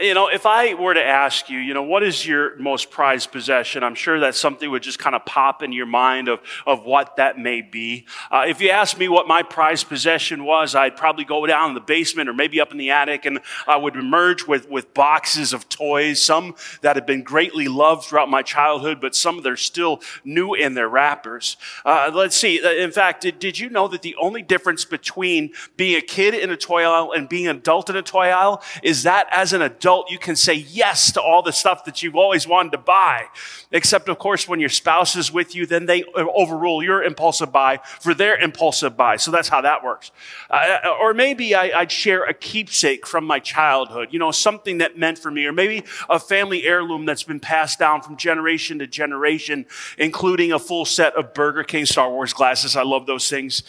You know, if I were to ask you, you know, what is your most prized possession? I'm sure that something would just kind of pop in your mind of, of what that may be. Uh, if you asked me what my prized possession was, I'd probably go down in the basement or maybe up in the attic and I would emerge with, with boxes of toys, some that had been greatly loved throughout my childhood, but some that are still new in their wrappers. Uh, let's see. Uh, in fact, did, did you know that the only difference between being a kid in a toy aisle and being an adult in a toy aisle is that as an adult, adult, you can say yes to all the stuff that you've always wanted to buy. Except, of course, when your spouse is with you, then they overrule your impulsive buy for their impulsive buy. So that's how that works. Uh, or maybe I, would share a keepsake from my childhood, you know, something that meant for me, or maybe a family heirloom that's been passed down from generation to generation, including a full set of Burger King Star Wars glasses. I love those things.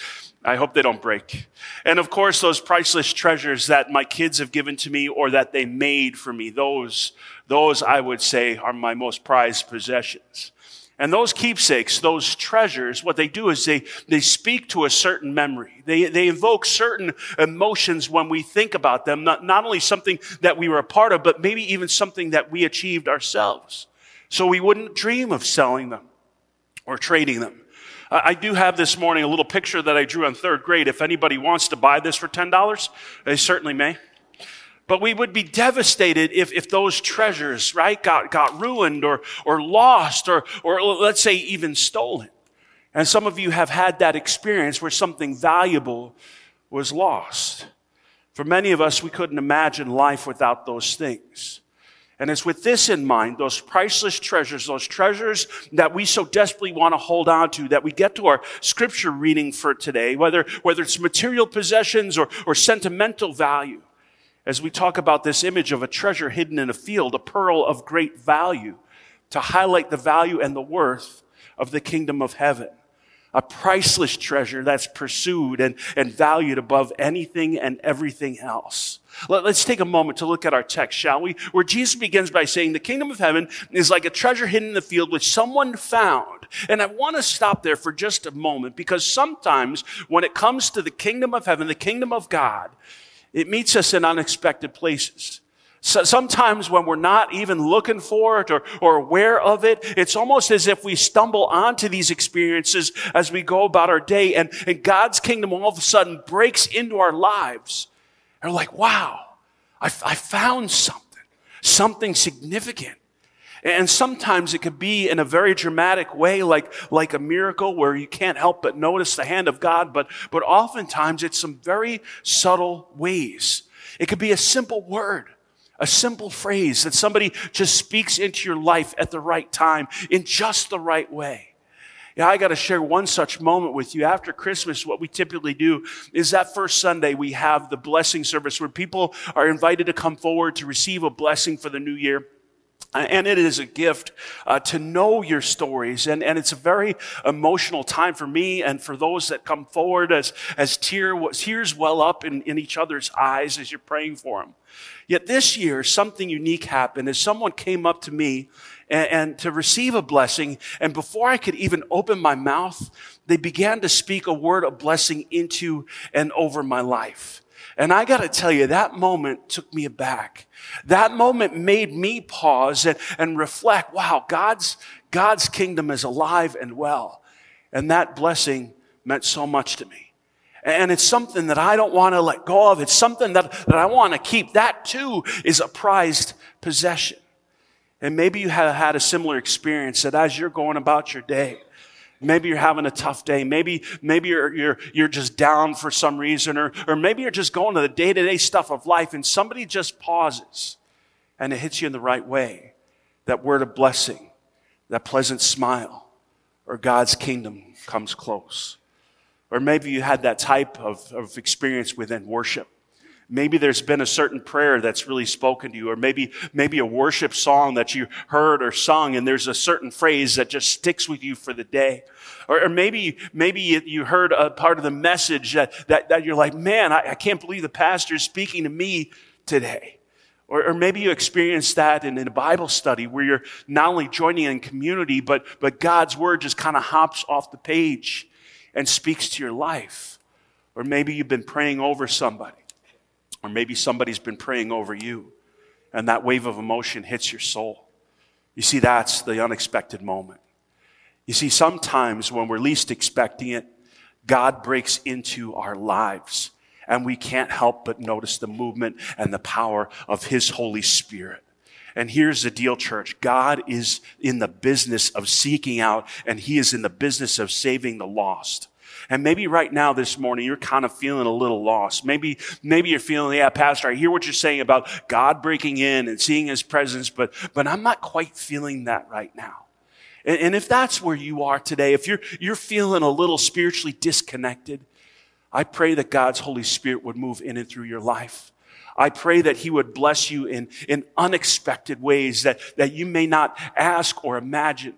I hope they don't break. And of course, those priceless treasures that my kids have given to me or that they made for me, those, those I would say are my most prized possessions. And those keepsakes, those treasures, what they do is they, they speak to a certain memory. They, they invoke certain emotions when we think about them, not, not only something that we were a part of, but maybe even something that we achieved ourselves. So we wouldn't dream of selling them or trading them. I do have this morning a little picture that I drew in third grade. If anybody wants to buy this for $10, they certainly may. But we would be devastated if, if those treasures, right, got, got ruined or, or lost or, or let's say even stolen. And some of you have had that experience where something valuable was lost. For many of us, we couldn't imagine life without those things. And it's with this in mind, those priceless treasures, those treasures that we so desperately want to hold on to, that we get to our scripture reading for today, whether, whether it's material possessions or, or sentimental value. As we talk about this image of a treasure hidden in a field, a pearl of great value, to highlight the value and the worth of the kingdom of heaven a priceless treasure that's pursued and, and valued above anything and everything else. Let, us take a moment to look at our text, shall we? Where Jesus begins by saying, the kingdom of heaven is like a treasure hidden in the field which someone found. And I want to stop there for just a moment because sometimes when it comes to the kingdom of heaven, the kingdom of God, it meets us in unexpected places. So sometimes when we're not even looking for it or, or aware of it, it's almost as if we stumble onto these experiences as we go about our day and, and God's kingdom all of a sudden breaks into our lives. And we're like, wow, I, I found something, something significant. And sometimes it could be in a very dramatic way, like, like a miracle where you can't help but notice the hand of God, but, but oftentimes it's some very subtle ways. It could be a simple word a simple phrase that somebody just speaks into your life at the right time in just the right way. Yeah, I got to share one such moment with you. After Christmas, what we typically do is that first Sunday we have the blessing service where people are invited to come forward to receive a blessing for the new year. And it is a gift uh, to know your stories. And, and it's a very emotional time for me and for those that come forward as, as tear, tears well up in, in each other's eyes as you're praying for them. Yet this year, something unique happened as someone came up to me and, and to receive a blessing. And before I could even open my mouth, they began to speak a word of blessing into and over my life. And I got to tell you, that moment took me aback. That moment made me pause and, and reflect, wow, God's, God's kingdom is alive and well. And that blessing meant so much to me. And it's something that I don't want to let go of. It's something that, that I want to keep. That too is a prized possession. And maybe you have had a similar experience that as you're going about your day, Maybe you're having a tough day. Maybe, maybe you're, you're, you're just down for some reason, or, or maybe you're just going to the day to day stuff of life and somebody just pauses and it hits you in the right way. That word of blessing, that pleasant smile, or God's kingdom comes close. Or maybe you had that type of, of experience within worship Maybe there's been a certain prayer that's really spoken to you, or maybe, maybe a worship song that you heard or sung, and there's a certain phrase that just sticks with you for the day. Or, or maybe, maybe you heard a part of the message that, that, that you're like, man, I, I can't believe the pastor is speaking to me today. Or, or, maybe you experienced that in, in, a Bible study where you're not only joining in community, but, but God's word just kind of hops off the page and speaks to your life. Or maybe you've been praying over somebody or maybe somebody's been praying over you. and that wave of emotion hits your soul. You see, that's the unexpected moment. You see, sometimes when we're least expecting it, God breaks into our lives and we can't help but notice the movement and the power of His Holy Spirit. And here's the deal, church. God is in the business of seeking out and He is in the business of saving the lost. And maybe right now this morning you're kind of feeling a little lost. Maybe, maybe you're feeling, yeah, pastor, I hear what you're saying about God breaking in and seeing his presence, but, but I'm not quite feeling that right now. And, and if that's where you are today, if you're, you're feeling a little spiritually disconnected, I pray that God's Holy Spirit would move in and through your life. I pray that He would bless you in, in unexpected ways that, that you may not ask or imagine,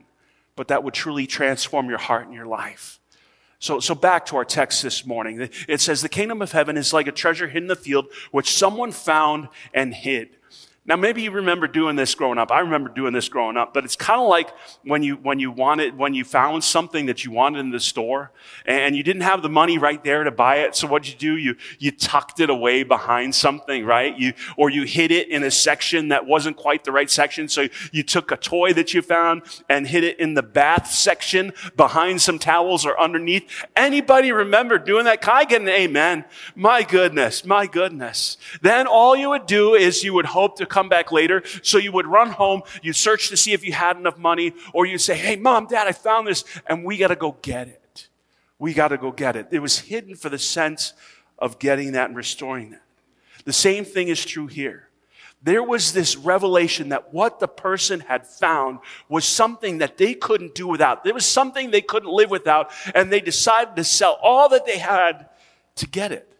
but that would truly transform your heart and your life. So, so back to our text this morning. It says, The kingdom of heaven is like a treasure hidden in the field, which someone found and hid. Now, maybe you remember doing this growing up. I remember doing this growing up, but it's kind of like when you, when you wanted, when you found something that you wanted in the store and you didn't have the money right there to buy it. So what'd you do? You, you tucked it away behind something, right? You, or you hid it in a section that wasn't quite the right section. So you took a toy that you found and hid it in the bath section behind some towels or underneath. Anybody remember doing that? Can I get an amen? My goodness, my goodness. Then all you would do is you would hope to come back later. So you would run home, you'd search to see if you had enough money, or you'd say, Hey, mom, dad, I found this, and we got to go get it. We got to go get it. It was hidden for the sense of getting that and restoring that. The same thing is true here. There was this revelation that what the person had found was something that they couldn't do without. There was something they couldn't live without, and they decided to sell all that they had to get it.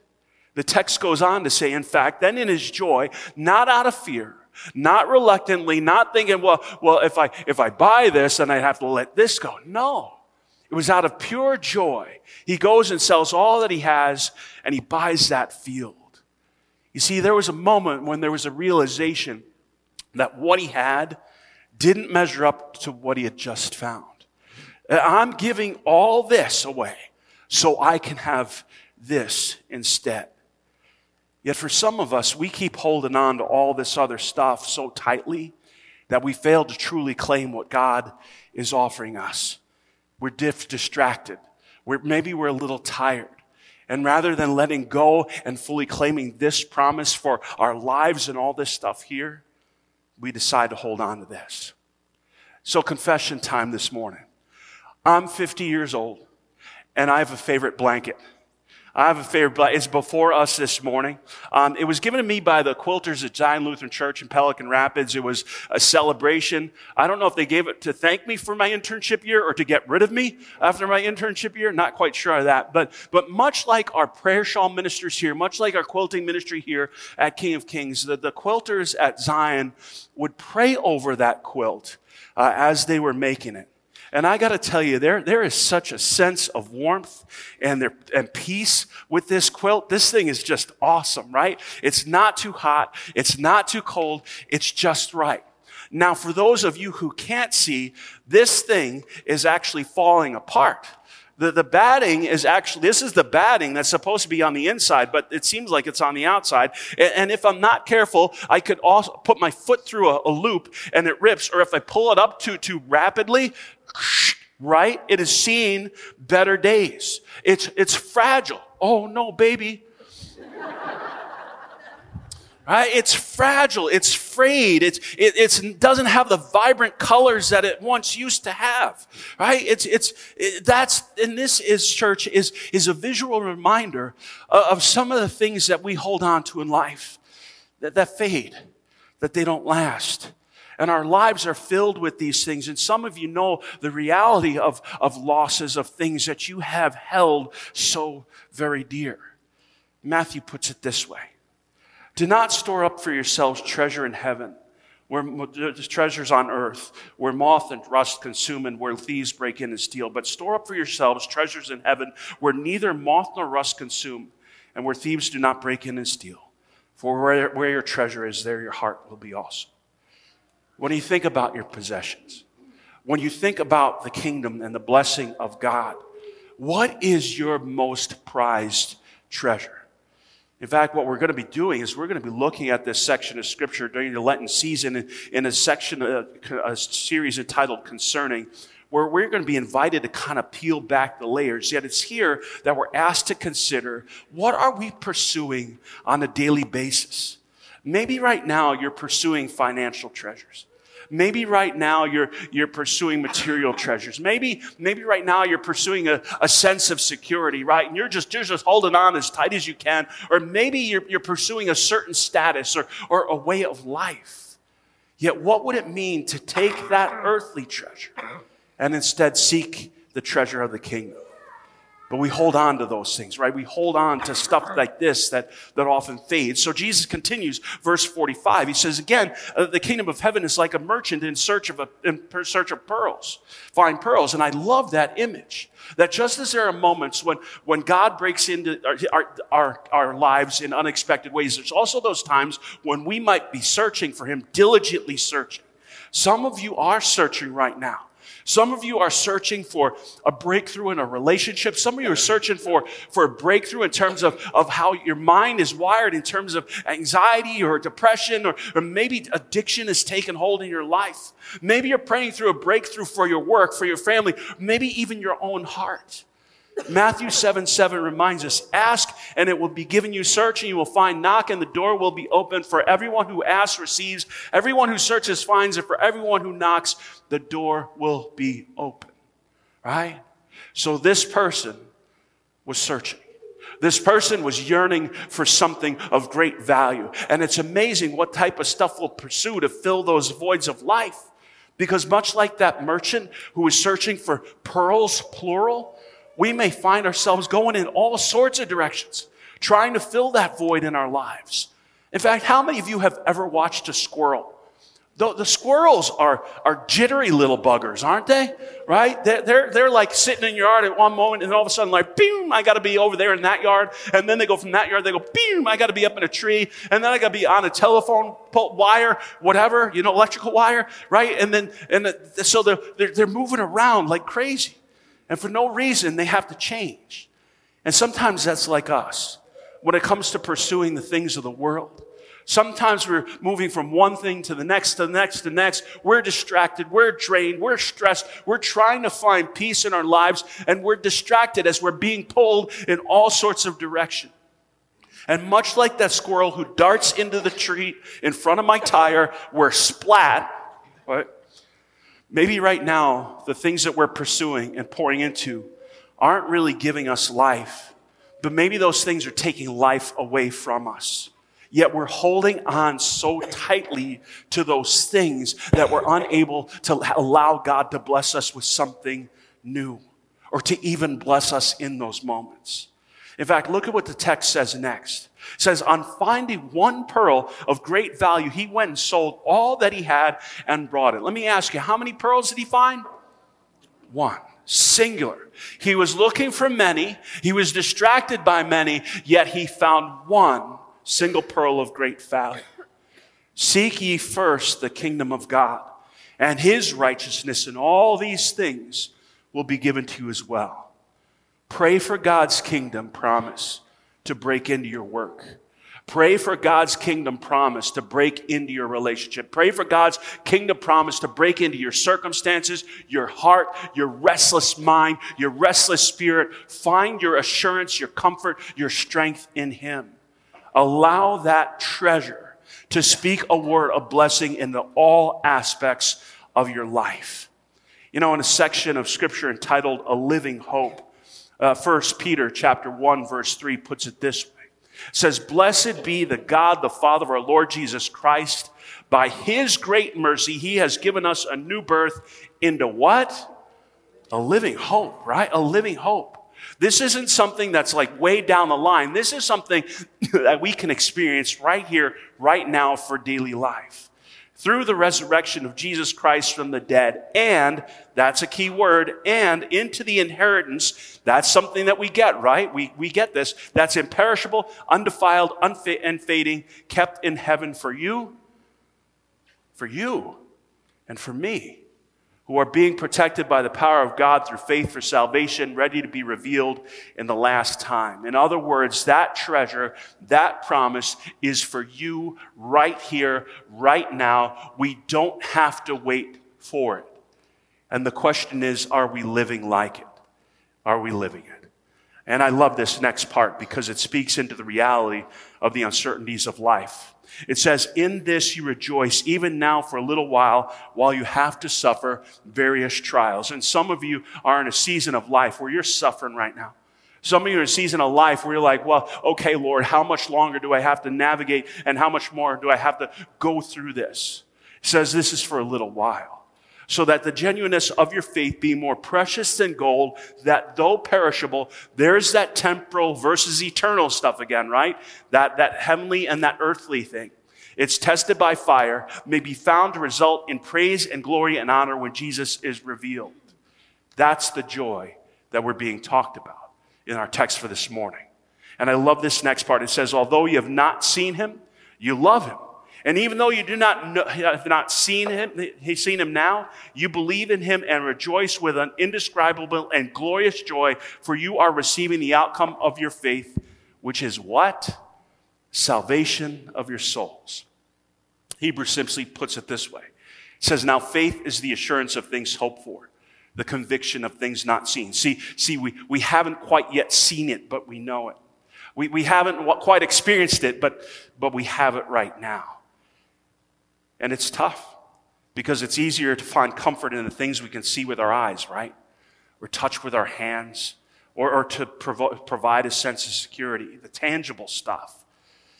The text goes on to say, in fact, then in his joy, not out of fear, not reluctantly, not thinking, well, well, if I, if I buy this, then I'd have to let this go. No. It was out of pure joy. He goes and sells all that he has and he buys that field. You see, there was a moment when there was a realization that what he had didn't measure up to what he had just found. Uh, I'm giving all this away so I can have this instead. Yet for some of us, we keep holding on to all this other stuff so tightly that we fail to truly claim what God is offering us. We're diff- distracted. We're, maybe we're a little tired. And rather than letting go and fully claiming this promise for our lives and all this stuff here, we decide to hold on to this. So, confession time this morning. I'm 50 years old and I have a favorite blanket. I have a favorite, but it's before us this morning. Um, it was given to me by the quilters at Zion Lutheran Church in Pelican Rapids. It was a celebration. I don't know if they gave it to thank me for my internship year or to get rid of me after my internship year. Not quite sure of that. But, but much like our prayer shawl ministers here, much like our quilting ministry here at King of Kings, the, the quilters at Zion would pray over that quilt uh, as they were making it. And I got to tell you, there, there is such a sense of warmth and, there, and peace with this quilt. This thing is just awesome, right? It's not too hot. It's not too cold. It's just right. Now, for those of you who can't see, this thing is actually falling apart. The, the batting is actually, this is the batting that's supposed to be on the inside, but it seems like it's on the outside. And, and if I'm not careful, I could also put my foot through a, a loop and it rips, or if I pull it up too, too rapidly, right? It is seeing better days. It's, it's fragile. Oh no, baby. right? It's fragile. It's frayed. It's, it it's, doesn't have the vibrant colors that it once used to have. Right? It's, it's, it, that's, and this is church is, is a visual reminder of some of the things that we hold on to in life that, that fade, that they don't last. And our lives are filled with these things. And some of you know the reality of, of losses of things that you have held so very dear. Matthew puts it this way. Do not store up for yourselves treasure in heaven, where treasures on earth, where moth and rust consume and where thieves break in and steal. But store up for yourselves treasures in heaven, where neither moth nor rust consume, and where thieves do not break in and steal. For where, where your treasure is, there your heart will be also. When you think about your possessions, when you think about the kingdom and the blessing of God, what is your most prized treasure? In fact, what we're going to be doing is we're going to be looking at this section of scripture during the Lenten season in a section, uh, a, a series entitled Concerning, where we're going to be invited to kind of peel back the layers. Yet it's here that we're asked to consider what are we pursuing on a daily basis? Maybe right now you're pursuing financial treasures. Maybe right now you're, you're pursuing material treasures. Maybe, maybe right now you're pursuing a, a sense of security, right? And you're just, you're just holding on as tight as you can. Or maybe you're, you're pursuing a certain status or, or a way of life. Yet what would it mean to take that earthly treasure and instead seek the treasure of the kingdom? But we hold on to those things, right? We hold on to stuff like this that, that often fades. So Jesus continues, verse 45. He says, again, uh, the kingdom of heaven is like a merchant in search of, a, in search of pearls, fine pearls. And I love that image. That just as there are moments when, when God breaks into our, our, our lives in unexpected ways, there's also those times when we might be searching for Him, diligently searching. Some of you are searching right now. Some of you are searching for a breakthrough in a relationship. Some of you are searching for, for a breakthrough in terms of, of how your mind is wired in terms of anxiety or depression or, or maybe addiction has taken hold in your life. Maybe you're praying through a breakthrough for your work, for your family, maybe even your own heart. Matthew 7 7 reminds us ask and it will be given you, search and you will find, knock and the door will be opened. For everyone who asks receives, everyone who searches finds, and for everyone who knocks, the door will be open. Right? So this person was searching. This person was yearning for something of great value. And it's amazing what type of stuff we'll pursue to fill those voids of life. Because much like that merchant who was searching for pearls, plural, we may find ourselves going in all sorts of directions, trying to fill that void in our lives. In fact, how many of you have ever watched a squirrel? The, the squirrels are, are jittery little buggers, aren't they? Right? They're, they're, they're like sitting in your yard at one moment and all of a sudden like, boom, I gotta be over there in that yard. And then they go from that yard, they go, boom, I gotta be up in a tree. And then I gotta be on a telephone wire, whatever, you know, electrical wire, right? And then, and the, so they're, they're, they're moving around like crazy. And for no reason, they have to change. And sometimes that's like us when it comes to pursuing the things of the world. Sometimes we're moving from one thing to the next, to the next, to the next. We're distracted. We're drained. We're stressed. We're trying to find peace in our lives and we're distracted as we're being pulled in all sorts of direction. And much like that squirrel who darts into the tree in front of my tire, we're splat, right? Maybe right now, the things that we're pursuing and pouring into aren't really giving us life, but maybe those things are taking life away from us. Yet we're holding on so tightly to those things that we're unable to allow God to bless us with something new or to even bless us in those moments. In fact, look at what the text says next. Says, on finding one pearl of great value, he went and sold all that he had and brought it. Let me ask you, how many pearls did he find? One. Singular. He was looking for many. He was distracted by many, yet he found one single pearl of great value. Seek ye first the kingdom of God and his righteousness, and all these things will be given to you as well. Pray for God's kingdom promise to break into your work. Pray for God's kingdom promise to break into your relationship. Pray for God's kingdom promise to break into your circumstances, your heart, your restless mind, your restless spirit. Find your assurance, your comfort, your strength in Him. Allow that treasure to speak a word of blessing into all aspects of your life. You know, in a section of scripture entitled A Living Hope, uh, First Peter chapter 1 verse 3 puts it this way. It says, Blessed be the God, the Father of our Lord Jesus Christ. By his great mercy, he has given us a new birth into what? A living hope, right? A living hope. This isn't something that's like way down the line. This is something that we can experience right here, right now for daily life through the resurrection of Jesus Christ from the dead. And that's a key word, and into the inheritance. That's something that we get, right? We, we get this. That's imperishable, undefiled, unfading, kept in heaven for you, for you, and for me. Who are being protected by the power of God through faith for salvation, ready to be revealed in the last time. In other words, that treasure, that promise is for you right here, right now. We don't have to wait for it. And the question is, are we living like it? Are we living it? And I love this next part because it speaks into the reality of the uncertainties of life. It says, In this you rejoice, even now for a little while, while you have to suffer various trials. And some of you are in a season of life where you're suffering right now. Some of you are in a season of life where you're like, well, okay, Lord, how much longer do I have to navigate and how much more do I have to go through this? It says this is for a little while so that the genuineness of your faith be more precious than gold, that though perishable, there's that temporal versus eternal stuff again, right? That, that heavenly and that earthly thing. It's tested by fire, may be found to result in praise and glory and honor when Jesus is revealed. That's the joy that we're being talked about in our text for this morning. And I love this next part. It says, although you have not seen him, you love him. And even though you do not know, have not seen him, he's seen him now, you believe in him and rejoice with an indescribable and glorious joy, for you are receiving the outcome of your faith, which is what? Salvation of your souls. Hebrew simply puts it this way. It says, Now faith is the assurance of things hoped for, the conviction of things not seen. See, see, we, we haven't quite yet seen it, but we know it. We, we haven't quite experienced it, but, but we have it right now. And it's tough because it's easier to find comfort in the things we can see with our eyes, right? Or touch with our hands, or, or to provo- provide a sense of security, the tangible stuff.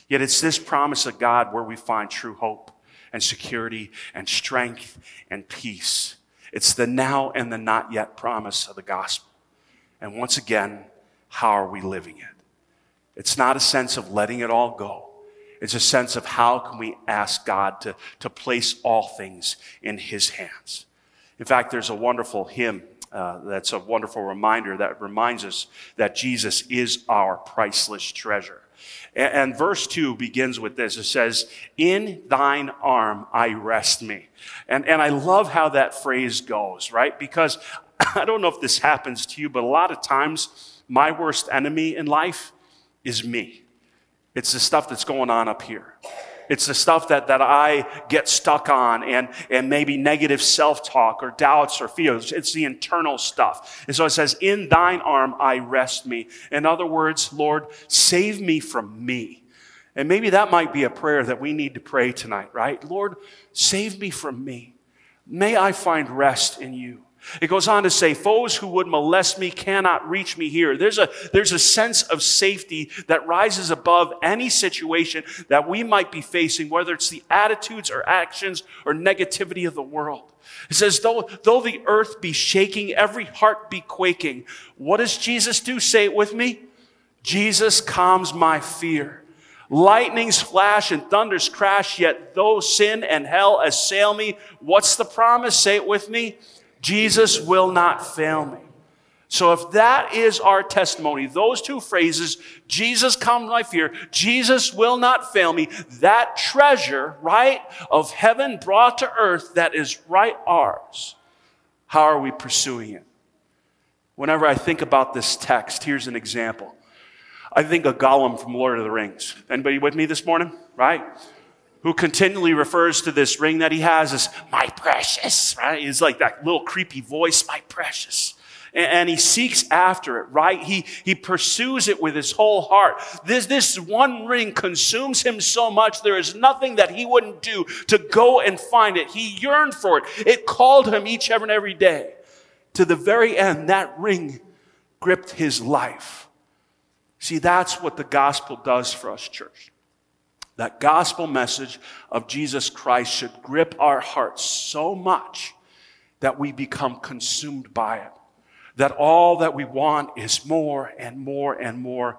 Yet it's this promise of God where we find true hope and security and strength and peace. It's the now and the not yet promise of the gospel. And once again, how are we living it? It's not a sense of letting it all go. It's a sense of how can we ask God to, to place all things in his hands. In fact, there's a wonderful hymn uh, that's a wonderful reminder that reminds us that Jesus is our priceless treasure. And, and verse 2 begins with this. It says, In thine arm I rest me. And, and I love how that phrase goes, right? Because I don't know if this happens to you, but a lot of times my worst enemy in life is me. It's the stuff that's going on up here. It's the stuff that, that I get stuck on and, and maybe negative self-talk or doubts or fears. It's the internal stuff. And so it says, in thine arm I rest me. In other words, Lord, save me from me. And maybe that might be a prayer that we need to pray tonight, right? Lord, save me from me. May I find rest in you. It goes on to say, foes who would molest me cannot reach me here. There's a, there's a sense of safety that rises above any situation that we might be facing, whether it's the attitudes or actions or negativity of the world. It says, though, though the earth be shaking, every heart be quaking. What does Jesus do? Say it with me. Jesus calms my fear. Lightnings flash and thunders crash, yet though sin and hell assail me, what's the promise? Say it with me. Jesus will not fail me. So if that is our testimony, those two phrases, Jesus come my fear, Jesus will not fail me, that treasure, right, of heaven brought to earth that is right ours, how are we pursuing it? Whenever I think about this text, here's an example. I think of Gollum from Lord of the Rings. Anybody with me this morning? Right? Who continually refers to this ring that he has as my precious, right? He's like that little creepy voice, my precious. And, and he seeks after it, right? He, he pursues it with his whole heart. This, this one ring consumes him so much, there is nothing that he wouldn't do to go and find it. He yearned for it. It called him each and every day. To the very end, that ring gripped his life. See, that's what the gospel does for us, church. That gospel message of Jesus Christ should grip our hearts so much that we become consumed by it. That all that we want is more and more and more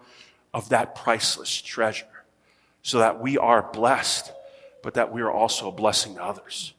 of that priceless treasure. So that we are blessed, but that we are also a blessing to others.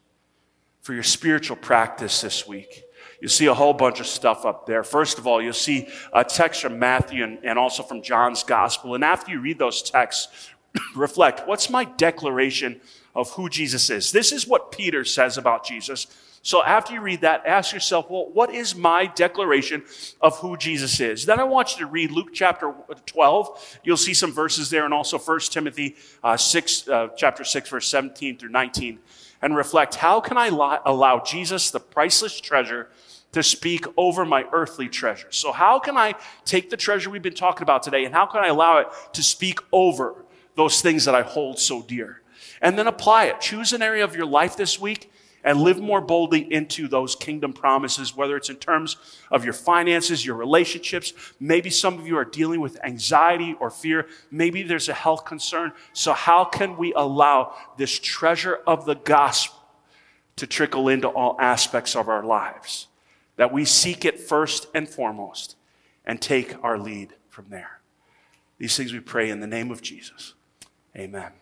For your spiritual practice this week, you see a whole bunch of stuff up there. First of all, you'll see a text from Matthew and, and also from John's gospel. And after you read those texts, reflect what's my declaration of who Jesus is. This is what Peter says about Jesus. So after you read that, ask yourself, well, what is my declaration of who Jesus is? Then I want you to read Luke chapter 12. You'll see some verses there and also 1 Timothy uh, 6, uh, chapter 6, verse 17 through 19 and reflect, how can I allow Jesus, the priceless treasure, to speak over my earthly treasure. So, how can I take the treasure we've been talking about today and how can I allow it to speak over those things that I hold so dear? And then apply it. Choose an area of your life this week and live more boldly into those kingdom promises, whether it's in terms of your finances, your relationships. Maybe some of you are dealing with anxiety or fear. Maybe there's a health concern. So, how can we allow this treasure of the gospel to trickle into all aspects of our lives? That we seek it first and foremost and take our lead from there. These things we pray in the name of Jesus. Amen.